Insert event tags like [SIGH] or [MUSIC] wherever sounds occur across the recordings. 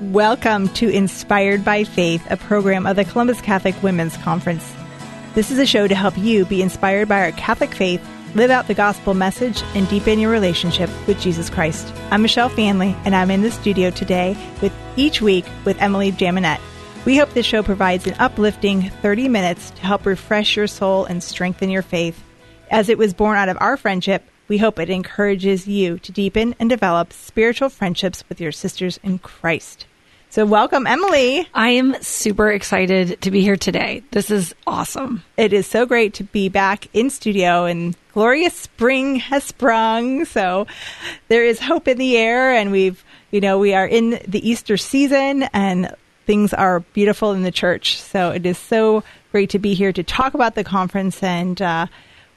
Welcome to Inspired by Faith, a program of the Columbus Catholic Women's Conference. This is a show to help you be inspired by our Catholic faith, live out the gospel message, and deepen your relationship with Jesus Christ. I'm Michelle Faehnle, and I'm in the studio today with each week with Emily Jaminet. We hope this show provides an uplifting 30 minutes to help refresh your soul and strengthen your faith. As it was born out of our friendship, we hope it encourages you to deepen and develop spiritual friendships with your sisters in Christ. So, welcome, Emily. I am super excited to be here today. This is awesome. It is so great to be back in studio, and glorious spring has sprung. So, there is hope in the air, and we've, you know, we are in the Easter season, and things are beautiful in the church. So, it is so great to be here to talk about the conference and, uh,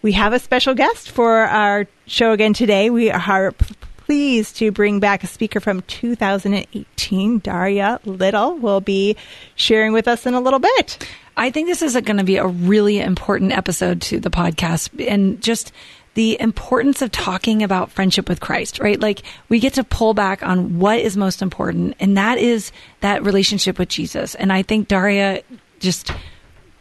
we have a special guest for our show again today. We are pleased to bring back a speaker from 2018. Derya Little will be sharing with us in a little bit. I think this is going to be a really important episode to the podcast and just the importance of talking about friendship with Christ, right? Like we get to pull back on what is most important, and that is that relationship with Jesus. And I think Derya just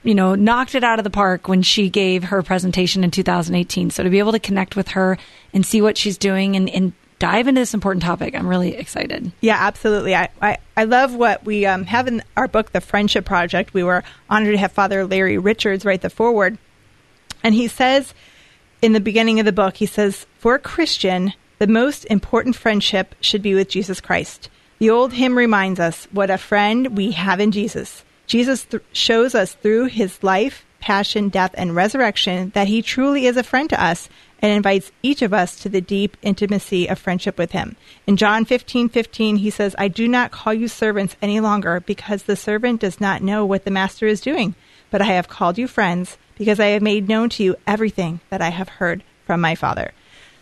you know, knocked it out of the park when she gave her presentation in 2018. So to be able to connect with her and see what she's doing and, and dive into this important topic, I'm really excited. Yeah, absolutely. I, I, I love what we um, have in our book, The Friendship Project. We were honored to have Father Larry Richards write the foreword. And he says in the beginning of the book, he says, For a Christian, the most important friendship should be with Jesus Christ. The old hymn reminds us what a friend we have in Jesus. Jesus th- shows us through his life, passion, death, and resurrection that he truly is a friend to us and invites each of us to the deep intimacy of friendship with him. In John 15 15, he says, I do not call you servants any longer because the servant does not know what the master is doing, but I have called you friends because I have made known to you everything that I have heard from my Father.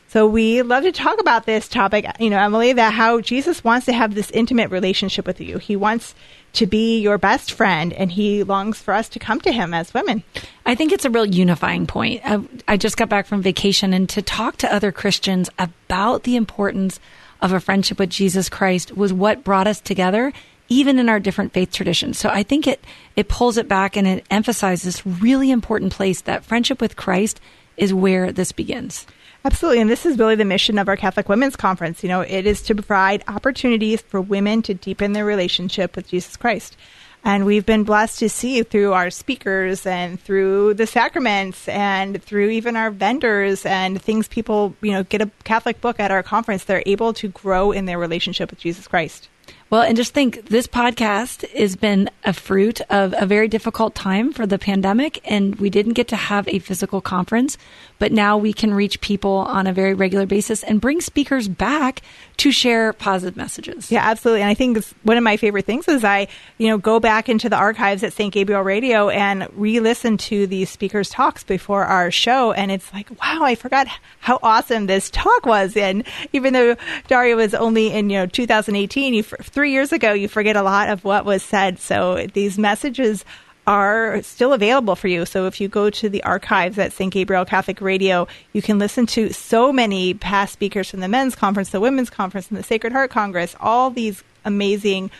So we love to talk about this topic, you know, Emily, that how Jesus wants to have this intimate relationship with you. He wants to be your best friend and he longs for us to come to him as women. I think it's a real unifying point. I, I just got back from vacation and to talk to other Christians about the importance of a friendship with Jesus Christ was what brought us together even in our different faith traditions. So I think it it pulls it back and it emphasizes this really important place that friendship with Christ is where this begins. Absolutely. And this is really the mission of our Catholic Women's Conference. You know, it is to provide opportunities for women to deepen their relationship with Jesus Christ. And we've been blessed to see through our speakers and through the sacraments and through even our vendors and things people, you know, get a Catholic book at our conference, they're able to grow in their relationship with Jesus Christ. Well, and just think this podcast has been a fruit of a very difficult time for the pandemic, and we didn't get to have a physical conference, but now we can reach people on a very regular basis and bring speakers back to share positive messages. Yeah, absolutely. And I think one of my favorite things is I, you know, go back into the archives at St. Gabriel Radio and re-listen to these speakers' talks before our show, and it's like, wow, I forgot how awesome this talk was. And even though Derya was only in you know 2018, you three years ago, you forget a lot of what was said. So these messages are still available for you. So if you go to the archives at St. Gabriel Catholic Radio, you can listen to so many past speakers from the men's conference, the women's conference, and the Sacred Heart Congress, all these amazing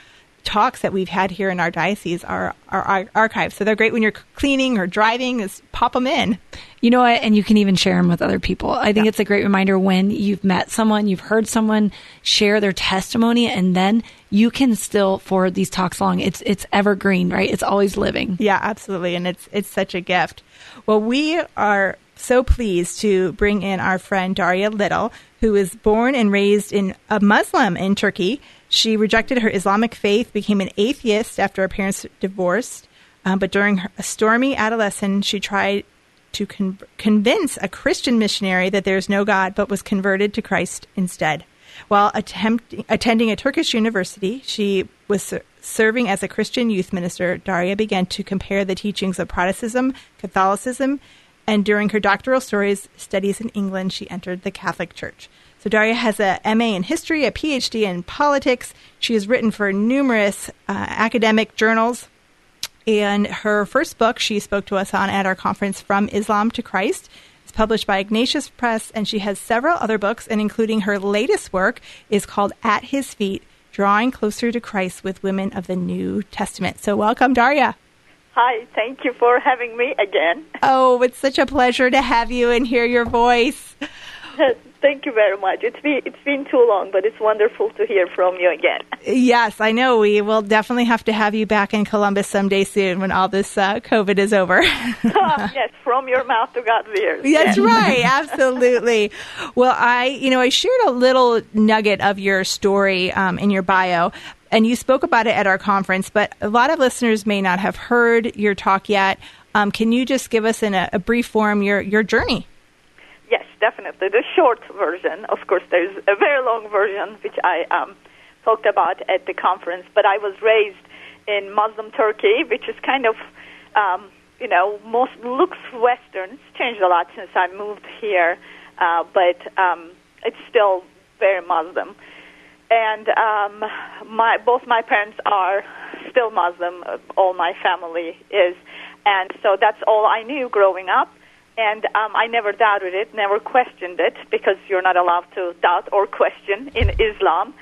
talks that we've had here in our diocese are, are, archived. So they're great when you're cleaning or driving, is pop them in. You know what? And you can even share them with other people. I think yeah. it's a great reminder when you've met someone, you've heard someone share their testimony, and then you can still forward these talks along. It's it's evergreen, right? It's always living. Yeah, absolutely, and it's it's such a gift. Well, we are so pleased to bring in our friend Derya Little, who was born and raised in a Muslim in Turkey. She rejected her Islamic faith, became an atheist after her parents divorced. Um, but during her, a stormy adolescence, she tried to con- convince a Christian missionary that there is no God, but was converted to Christ instead. While attending a Turkish university, she was ser- serving as a Christian youth minister. Derya began to compare the teachings of Protestantism, Catholicism, and during her doctoral stories studies in England, she entered the Catholic Church. So Derya has a MA in history, a PhD in politics. She has written for numerous uh, academic journals. And her first book she spoke to us on at our conference, From Islam to Christ, is published by Ignatius Press, and she has several other books, and including her latest work is called At His Feet Drawing Closer to Christ with Women of the New Testament. So, welcome, Derya. Hi, thank you for having me again. Oh, it's such a pleasure to have you and hear your voice. [LAUGHS] Thank you very much. It's been it's been too long, but it's wonderful to hear from you again. [LAUGHS] Yes, I know. We will definitely have to have you back in Columbus someday soon when all this uh, COVID is over. [LAUGHS] [LAUGHS] yes, from your mouth to God's ears. That's yes. right. Absolutely. Well, I you know I shared a little nugget of your story um, in your bio, and you spoke about it at our conference, but a lot of listeners may not have heard your talk yet. Um, can you just give us in a, a brief form your your journey? Definitely. The short version, of course, there's a very long version which I um, talked about at the conference. But I was raised in Muslim Turkey, which is kind of, um, you know, most looks Western. It's changed a lot since I moved here, uh, but um, it's still very Muslim. And um, my both my parents are still Muslim. All my family is, and so that's all I knew growing up and um, I never doubted it, never questioned it, because you're not allowed to doubt or question in Islam.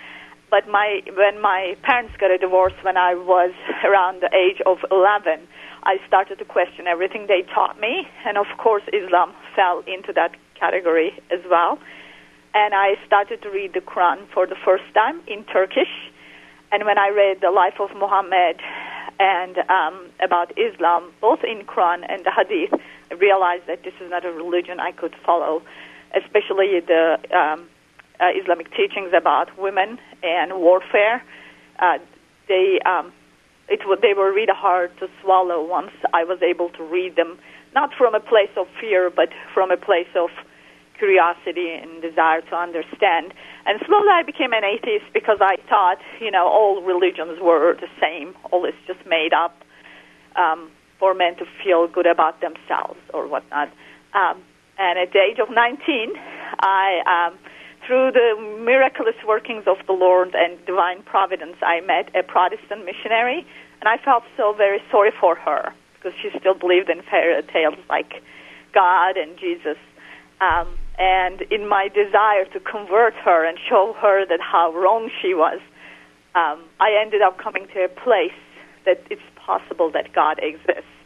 But my when my parents got a divorce when I was around the age of 11, I started to question everything they taught me, and of course Islam fell into that category as well. And I started to read the Quran for the first time in Turkish. And when I read the life of Muhammad and um, about Islam, both in Quran and the Hadith, realized that this is not a religion I could follow, especially the um, uh, Islamic teachings about women and warfare. Uh, they um, it they were really hard to swallow once I was able to read them, not from a place of fear, but from a place of curiosity and desire to understand. And slowly I became an atheist because I thought, you know, all religions were the same, all is just made up. Um, for men to feel good about themselves or whatnot. Um, and at the age of 19, I, um, through the miraculous workings of the Lord and divine providence, I met a Protestant missionary, and I felt so very sorry for her because she still believed in fairy tales like God and Jesus. Um, and in my desire to convert her and show her that how wrong she was, um, I ended up coming to a place that it's possible that God exists.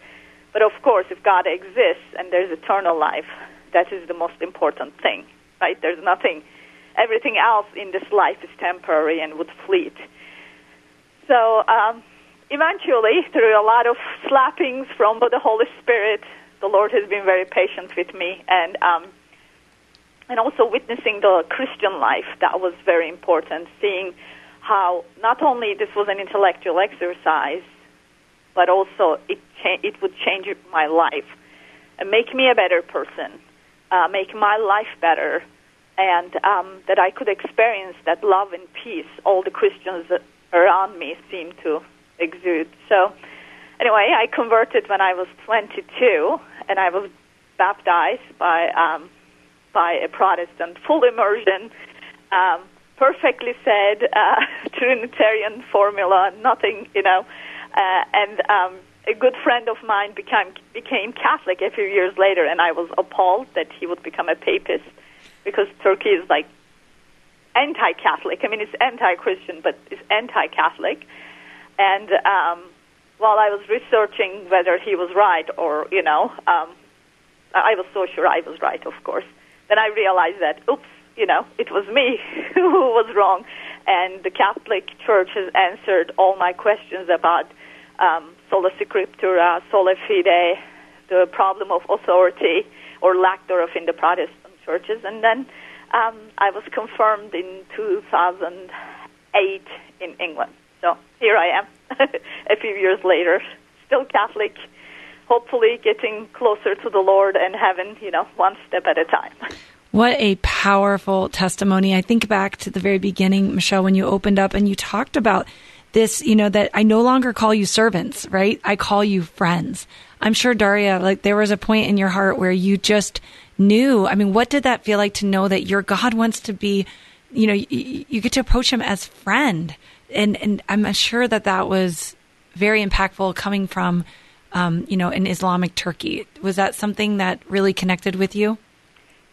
But of course, if God exists and there's eternal life, that is the most important thing, right? There's nothing, everything else in this life is temporary and would fleet. So um, eventually, through a lot of slappings from the Holy Spirit, the Lord has been very patient with me, and um, and also witnessing the Christian life that was very important. Seeing how not only this was an intellectual exercise, but also it cha- it would change my life and make me a better person, uh, make my life better, and um, that I could experience that love and peace all the Christians around me seem to exude. So, anyway, I converted when I was 22, and I was baptized by um, by a Protestant, full immersion. Um, perfectly said uh, [LAUGHS] Trinitarian formula, nothing, you know, uh, and um, a good friend of mine became became Catholic a few years later, and I was appalled that he would become a papist because Turkey is like anti-Catholic. I mean, it's anti-Christian, but it's anti-Catholic. And um, while I was researching whether he was right or you know, um, I was so sure I was right, of course. Then I realized that, oops, you know, it was me [LAUGHS] who was wrong, and the Catholic Church has answered all my questions about um, sola scriptura, sola fide, the problem of authority or lack thereof in the Protestant churches. And then um, I was confirmed in 2008 in England. So here I am [LAUGHS] a few years later, still Catholic, hopefully getting closer to the Lord and heaven, you know, one step at a time. [LAUGHS] What a powerful testimony. I think back to the very beginning, Michelle, when you opened up and you talked about this, you know, that I no longer call you servants, right? I call you friends. I'm sure, Derya, like there was a point in your heart where you just knew. I mean, what did that feel like to know that your God wants to be, you know, you, you get to approach him as friend? And, and I'm sure that that was very impactful coming from, um, you know, an Islamic Turkey. Was that something that really connected with you?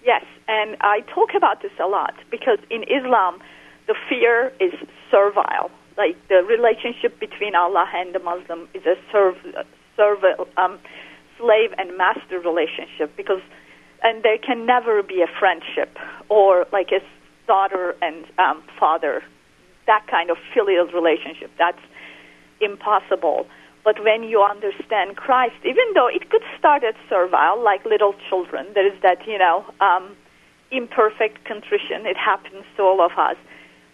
Yes, and I talk about this a lot because in Islam, the fear is servile. Like the relationship between Allah and the Muslim is a serv, servile, um, slave and master relationship because, and there can never be a friendship or like a daughter and um, father, that kind of filial relationship. That's impossible. But when you understand Christ, even though it could start at servile, like little children, there is that, you know, um, imperfect contrition. It happens to all of us.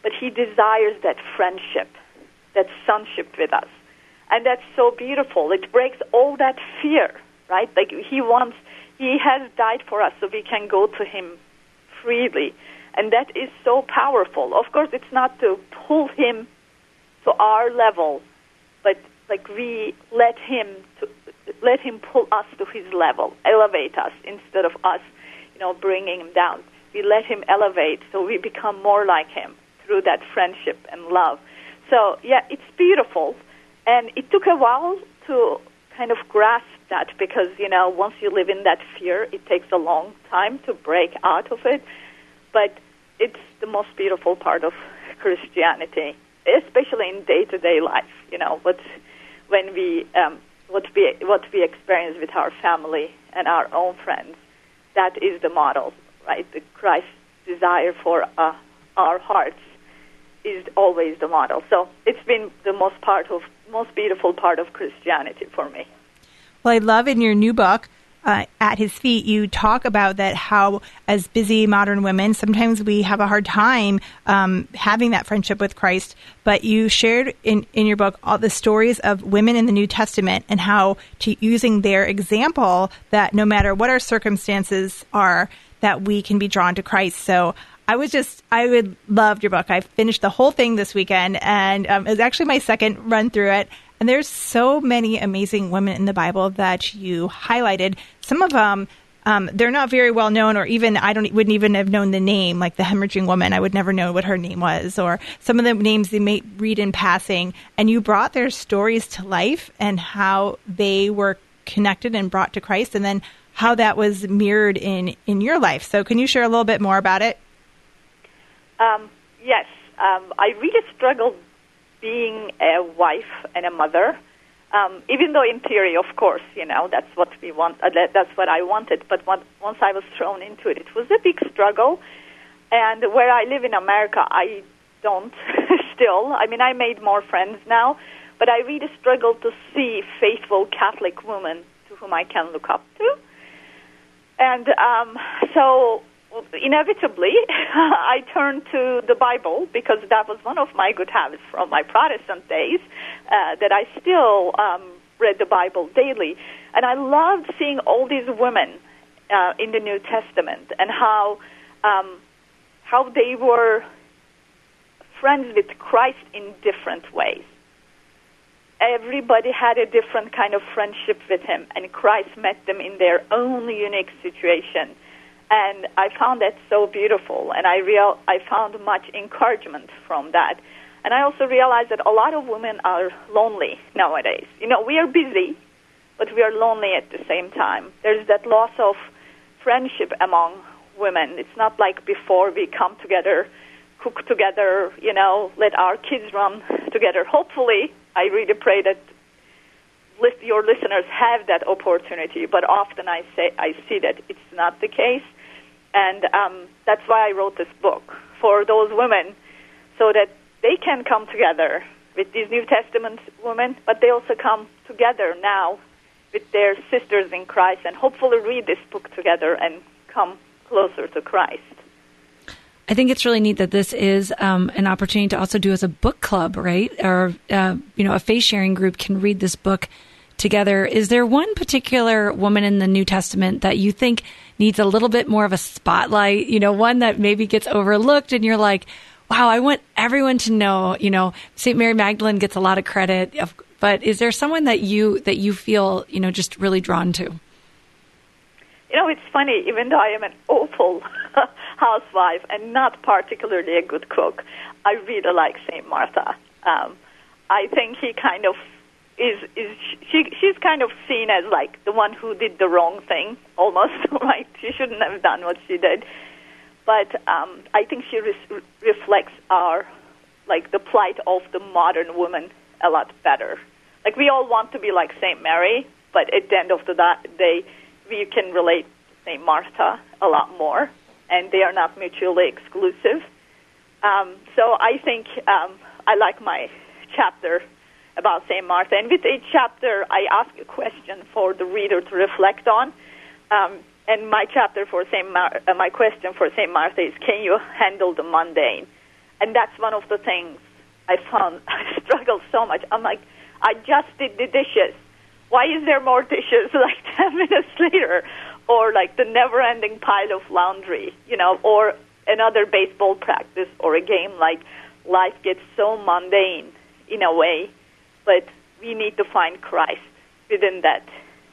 But He desires that friendship, that sonship with us. And that's so beautiful. It breaks all that fear, right? Like He wants, He has died for us so we can go to Him freely. And that is so powerful. Of course, it's not to pull Him to our level, but like we let Him to, let Him pull us to His level, elevate us instead of us you know, bringing him down. We let him elevate so we become more like him through that friendship and love. So, yeah, it's beautiful. And it took a while to kind of grasp that because, you know, once you live in that fear, it takes a long time to break out of it. But it's the most beautiful part of Christianity, especially in day to day life, you know, what, when we, um, what, we, what we experience with our family and our own friends that is the model, right? The Christ's desire for uh, our hearts is always the model. So it's been the most part of most beautiful part of Christianity for me. Well, I love in your new book. Uh, at his feet, you talk about that how, as busy modern women, sometimes we have a hard time um, having that friendship with Christ. But you shared in, in your book all the stories of women in the New Testament and how, to using their example, that no matter what our circumstances are, that we can be drawn to Christ. So I was just, I would loved your book. I finished the whole thing this weekend, and um, it was actually my second run through it. And there's so many amazing women in the Bible that you highlighted. Some of them, um, they're not very well known, or even I don't wouldn't even have known the name, like the hemorrhaging woman. I would never know what her name was, or some of the names they may read in passing. And you brought their stories to life and how they were connected and brought to Christ, and then how that was mirrored in in your life. So, can you share a little bit more about it? Um, yes, um, I really struggled being a wife and a mother. Um, even though in theory, of course, you know that's what we want. Uh, that, that's what I wanted. But when, once I was thrown into it, it was a big struggle. And where I live in America, I don't [LAUGHS] still. I mean, I made more friends now, but I really struggle to see faithful Catholic women to whom I can look up to. And um, so inevitably, [LAUGHS] I turned to the Bible because that was one of my good habits from my Protestant days uh, that I still um, read the Bible daily. And I loved seeing all these women uh, in the New Testament and how um, how they were friends with Christ in different ways. Everybody had a different kind of friendship with him, and Christ met them in their own unique situation and I found that so beautiful, and I real I found much encouragement from that. And I also realized that a lot of women are lonely nowadays. You know, we are busy, but we are lonely at the same time. There's that loss of friendship among women. It's not like before we come together, cook together, you know, let our kids run together. Hopefully, I really pray that your listeners have that opportunity, but often I say I see that it's not the case. And um, that's why I wrote this book for those women so that they can come together with these New Testament women, but they also come together now with their sisters in Christ and hopefully read this book together and come closer to Christ. I think it's really neat that this is um, an opportunity to also do as a book club, right? Or uh, you know, a faith sharing group can read this book together. Is there one particular woman in the New Testament that you think needs a little bit more of a spotlight, you know, one that maybe gets overlooked and you're like, wow, I want everyone to know, you know, St. Mary Magdalene gets a lot of credit, but is there someone that you that you feel, you know, just really drawn to? You know, it's funny, even though I am an awful [LAUGHS] housewife and not particularly a good cook, I really like St. Martha. Um, I think he kind of is is she she's kind of seen as like the one who did the wrong thing almost [LAUGHS] right she shouldn't have done what she did but um, I think she re- reflects our like the plight of the modern woman a lot better. Like we all want to be like Saint Mary, but at the end of the day, we can relate to Saint Martha a lot more, and they are not mutually exclusive. Um, so I think um, I like my chapter about Saint Martha, and with each chapter, I ask a question for the reader to reflect on. Um, and my chapter for Saint Mar- uh, my question for Saint Martha is, can you handle the mundane? And that's one of the things I found [LAUGHS] I struggle so much. I'm like, I just did the dishes. Why is there more dishes [LAUGHS] like 10 minutes later? Or like the never ending pile of laundry, you know, or another baseball practice or a game like life gets so mundane in a way, but we need to find Christ within that,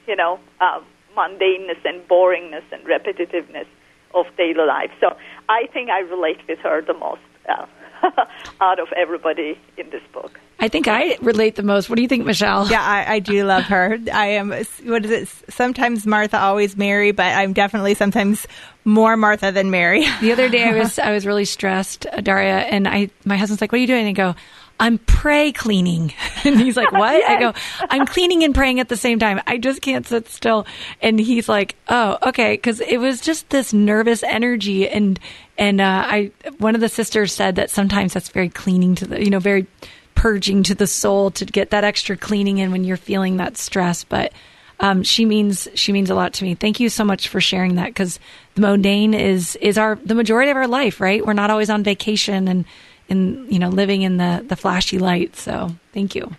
you know, um, mundaneness and boringness and repetitiveness of daily life. So I think I relate with her the most. Uh, [LAUGHS] out of everybody in this book. I think I relate the most. What do you think, Michelle? Yeah, I, I do love her. I am, what is it? Sometimes Martha, always Mary, but I'm definitely sometimes more Martha than Mary. the other day I [LAUGHS] was, I was really stressed, Derya, and I, my husband's like, what are you doing? And I go, I'm pray cleaning. [LAUGHS] And he's like, what? yes. I go, [LAUGHS] I'm cleaning and praying at the same time. I just can't sit still. And he's like, oh, okay. Cause it was just this nervous energy. And, and, uh, I, one of the sisters said that sometimes that's very cleaning to the, you know, very purging to the soul to get that extra cleaning in when you're feeling that stress. But, um, she means she means a lot to me. Thank you so much for sharing that because the mundane is is our the majority of our life, right? We're not always on vacation and in you know living in the the flashy light. So thank you.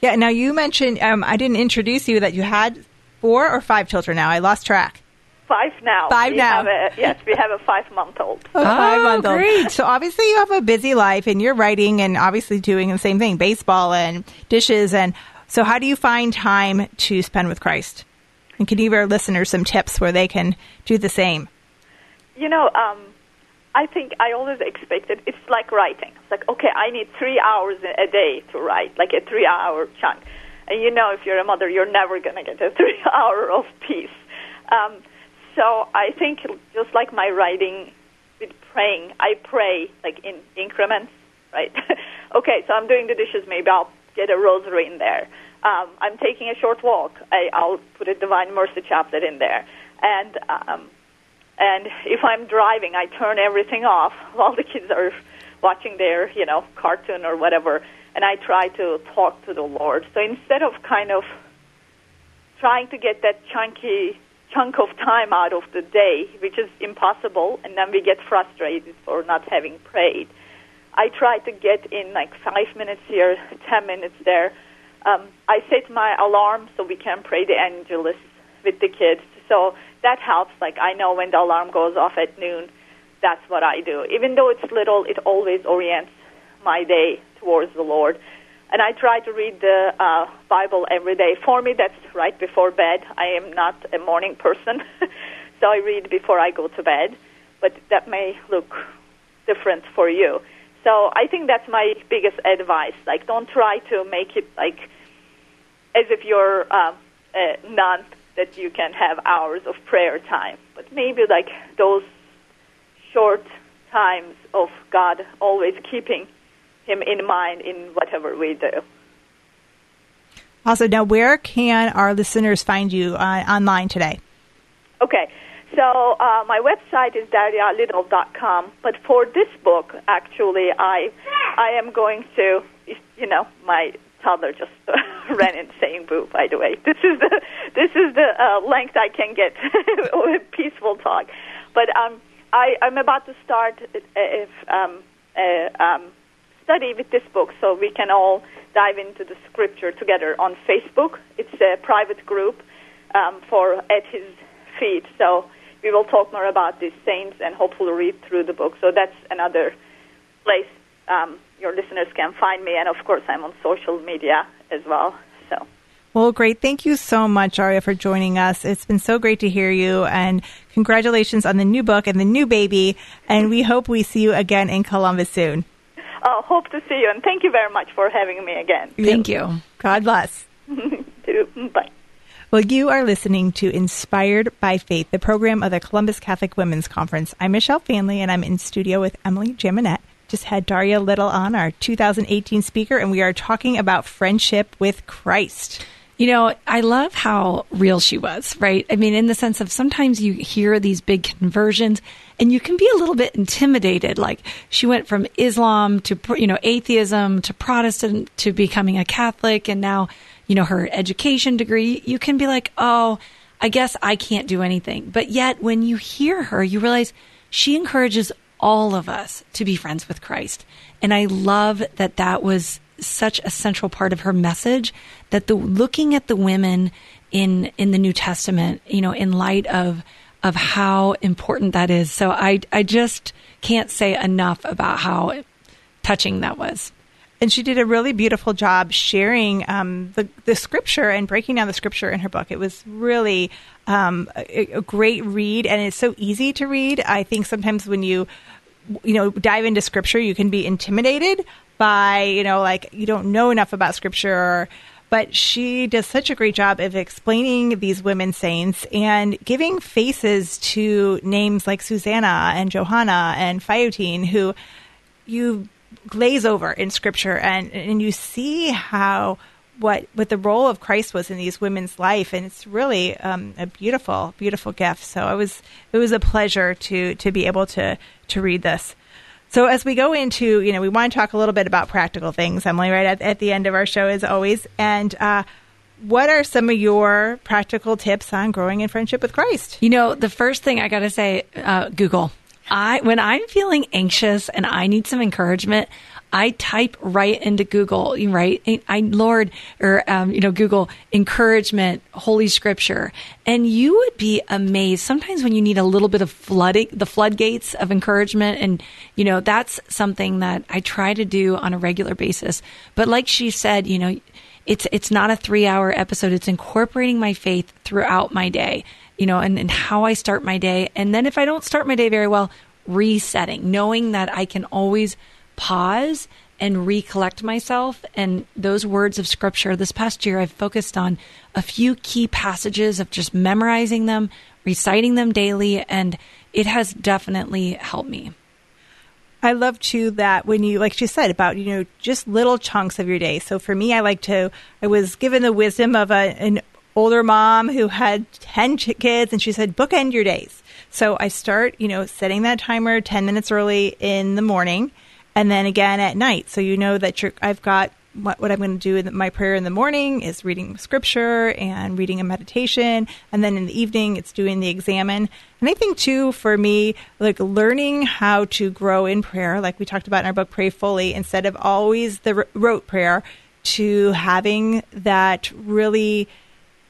Yeah. Now you mentioned um, I didn't introduce you that you had four or five children. Now I lost track. Five now. Five we now. A, yes, we have a five month old. [LAUGHS] Oh, oh, five month old. Great. So obviously you have a busy life, and you're writing, and obviously doing the same thing: baseball and dishes. And so, how do you find time to spend with Christ? And can you give our listeners some tips where they can do the same? You know, um, I think I always expected it's like writing. It's like, okay, I need three hours a day to write, like a three hour chunk. And you know, if you're a mother, you're never going to get a [LAUGHS] three hour of peace. Um, so I think just like my writing with praying, I pray like in increments, right? [LAUGHS] okay, so I'm doing the dishes, maybe I'll get a rosary in there. Um, I'm taking a short walk, I, I'll put a Divine Mercy chaplet in there. And um, and if I'm driving, I turn everything off [LAUGHS] while the kids are watching their, you know, cartoon or whatever, and I try to talk to the Lord. So instead of kind of trying to get that chunky chunk of time out of the day, which is impossible, and then we get frustrated for not having prayed, I try to get in like five minutes here, ten minutes there. Um, I set my alarm so we can pray the Angelus with the kids. So that helps. Like I know when the alarm goes off at noon, that's what I do. Even though it's little, it always orients my day towards the Lord. And I try to read the uh, Bible every day. For me, that's right before bed. I am not a morning person, [LAUGHS] so I read before I go to bed. But that may look different for you. So I think that's my biggest advice. Like, don't try to make it like as if you're uh, a nun that you can have hours of prayer time, but maybe like those short times of God always keeping Him in mind in whatever we do. Also, now where can our listeners find you uh, online today? Okay, so uh, my website is deryalittle.com, but for this book, actually, I I am going to, you know, my toddler just [LAUGHS] ran in saying boo. By the way, [LAUGHS] this is the this is the uh, length I can get [LAUGHS] with peaceful talk. But um, I, I'm about to start a, um, a um, study with this book, so we can all dive into the scripture together on Facebook. It's a private group um, for at his feet. So we will talk more about these saints and hopefully read through the book. So that's another place um, your listeners can find me, and of course, I'm on social media as well. So. Well, great. Thank you so much, Derya, for joining us. It's been so great to hear you, and congratulations on the new book and the new baby. And we hope we see you again in Columbus soon. Oh, hope to see you, and thank you very much for having me again. Thank you. God bless. [LAUGHS] Bye. Well, you are listening to Inspired by Faith, the program of the Columbus Catholic Women's Conference. I'm Michelle Faehnle, and I'm in studio with Emily Jaminet. Just had Derya Little on, our 2018 speaker, and we are talking about friendship with Christ. You know, I love how real she was, right? I mean, in the sense of sometimes you hear these big conversions and you can be a little bit intimidated. Like she went from Islam to, you know, atheism to Protestant to becoming a Catholic and now, you know, her education degree. You can be like, oh, I guess I can't do anything. But yet when you hear her, you realize she encourages all of us to be friends with Christ. And I love that that was such a central part of her message that the looking at the women in in the New Testament, you know, in light of of how important that is. So I I just can't say enough about how touching that was. And she did a really beautiful job sharing um, the the scripture and breaking down the scripture in her book. It was really um, a, a great read, and it's so easy to read. I think sometimes when you you know dive into scripture, you can be intimidated by, you know, like you don't know enough about scripture. But she does such a great job of explaining these women saints and giving faces to names like Susanna and Johanna and Phaotine, who you glaze over in scripture and, and you see how what what the role of Christ was in these women's life, and it's really um, a beautiful, beautiful gift. So it was it was a pleasure to to be able to to read this. So as we go into, you know, we want to talk a little bit about practical things, Emily, right at, at the end of our show, as always. And uh, what are some of your practical tips on growing in friendship with Christ? You know, the first thing I got to say, uh, Google. I when I'm feeling anxious and I need some encouragement, I type right into Google, right? I Lord or um, you know Google encouragement, Holy Scripture, and you would be amazed. Sometimes when you need a little bit of flooding, the floodgates of encouragement, and you know that's something that I try to do on a regular basis. But like she said, you know, it's it's not a three hour episode. It's incorporating my faith throughout my day, you know, and, and how I start my day. And then if I don't start my day very well, resetting, knowing that I can always pause and recollect myself. And those words of scripture, this past year, I've focused on a few key passages of just memorizing them, reciting them daily, and it has definitely helped me. I love too that when you, like she said, about, you know, just little chunks of your day. So for me, I like to, I was given the wisdom of a, an older mom who had 10 kids and she said, bookend your days. So I start, you know, setting that timer 10 minutes early in the morning and then again at night. So you know that I've got what, what I'm going to do in my prayer in the morning is reading scripture and reading a meditation. And then in the evening, it's doing the examen. And I think, too, for me, like learning how to grow in prayer, like we talked about in our book, Pray Fully, instead of always the rote prayer, to having that really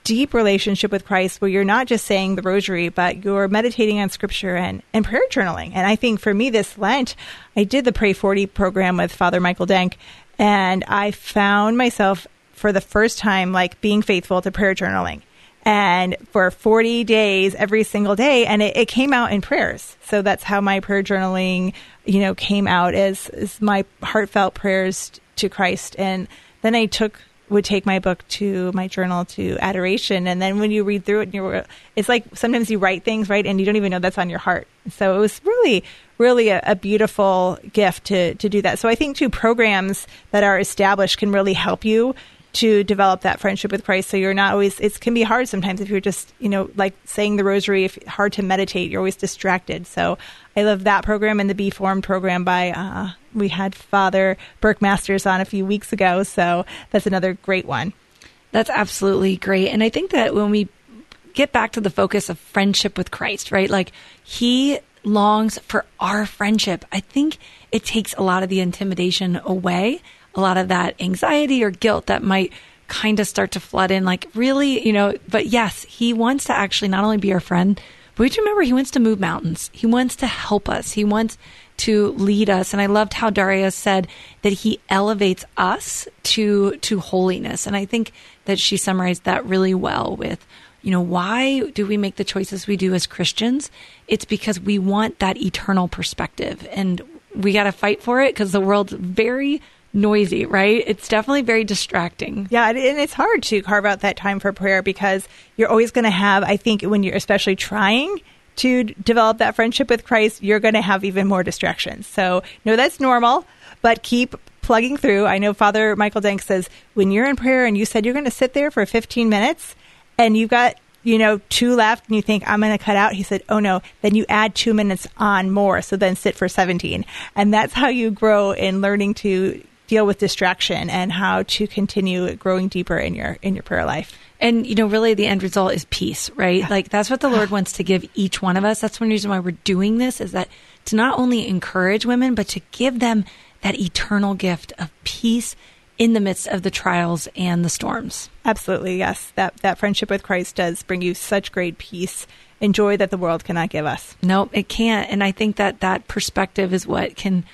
deep relationship with Christ where you're not just saying the rosary, but you're meditating on scripture and, and prayer journaling. And I think for me this Lent, I did the Pray 40 program with Father Michael Denk, and I found myself for the first time like being faithful to prayer journaling. And for 40 days, every single day, and it, it came out in prayers. So that's how my prayer journaling, you know, came out as, as my heartfelt prayers to Christ. And then I took would take my book to my journal to adoration and then when you read through it and you're it's like sometimes you write things right and you don't even know that's on your heart so it was really really a, a, beautiful gift to to do that so i think two programs that are established can really help you to develop that friendship with Christ. So you're not always, it can be hard sometimes if you're just, you know, like saying the rosary, if hard to meditate, you're always distracted. So I love that program and the Be Formed program by, uh, we had Father Burke Masters on a few weeks ago. So that's another great one. That's absolutely great. And I think that when we get back to the focus of friendship with Christ, right? Like he longs for our friendship. I think it takes a lot of the intimidation away a lot of that anxiety or guilt that might kind of start to flood in. Like, really, you know, but yes, he wants to actually not only be our friend, but we remember he wants to move mountains. He wants to help us. He wants to lead us. And I loved how Derya said that he elevates us to to holiness. And I think that she summarized that really well with, you know, why do we make the choices we do as Christians? It's because we want that eternal perspective and we got to fight for it because the world's very noisy, right? It's definitely very distracting. Yeah, and it's hard to carve out that time for prayer because you're always going to have, I think, when you're especially trying to develop that friendship with Christ, you're going to have even more distractions. So, no, that's normal, but keep plugging through. I know Father Michael Denk says when you're in prayer and you said you're going to sit there for 15 minutes and you've got you know, two left and you think, I'm going to cut out. He said, Oh no, then you add two minutes on more. So then sit for 17. And that's how you grow in learning to deal with distraction and how to continue growing deeper in your, in your prayer life. And, you know, really the end result is peace, right? Yeah. Like that's what the Lord ah. wants to give each one of us. That's one reason why we're doing this is that to not only encourage women, but to give them that eternal gift of peace in the midst of the trials and the storms. Absolutely, yes. That that friendship with Christ does bring you such great peace and joy that the world cannot give us. No, it can't. And I think that that perspective is what can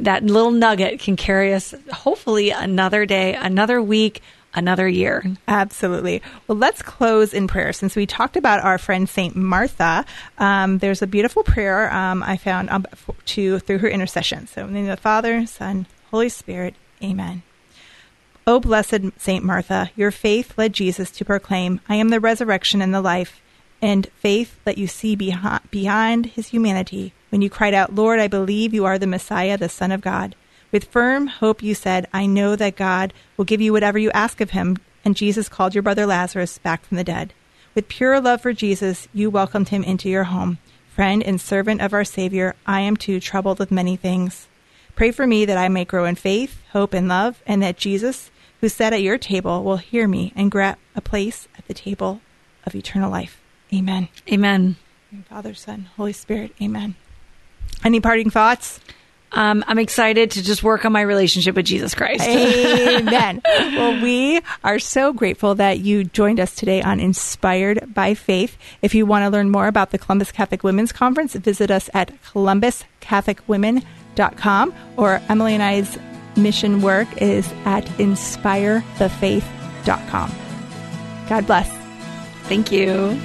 that little nugget can carry us hopefully another day, another week, another year. Absolutely. Well, let's close in prayer. Since we talked about our friend Saint Martha, um, there's a beautiful prayer um, I found um, to through her intercession. So, in the name of the Father, Son, Holy Spirit. Amen. O blessed Saint Martha, your faith led Jesus to proclaim, I am the resurrection and the life, and faith that you see behind his humanity when you cried out, Lord, I believe you are the Messiah, the Son of God. With firm hope you said, I know that God will give you whatever you ask of him, and Jesus called your brother Lazarus back from the dead. With pure love for Jesus, you welcomed him into your home. Friend and servant of our Savior, I am too troubled with many things. Pray for me that I may grow in faith, hope, and love, and that Jesus, who sat at your table, will hear me and grant a place at the table of eternal life. Amen. Amen. Father, Son, Holy Spirit. Amen. Any parting thoughts? Um, I'm excited to just work on my relationship with Jesus Christ. Amen. [LAUGHS] well, we are so grateful that you joined us today on Inspired by Faith. If you want to learn more about the Columbus Catholic Women's Conference, visit us at columbuscatholicwomen.com com, or Emily and I's mission work is at inspirethefaith.com. God bless. Thank you.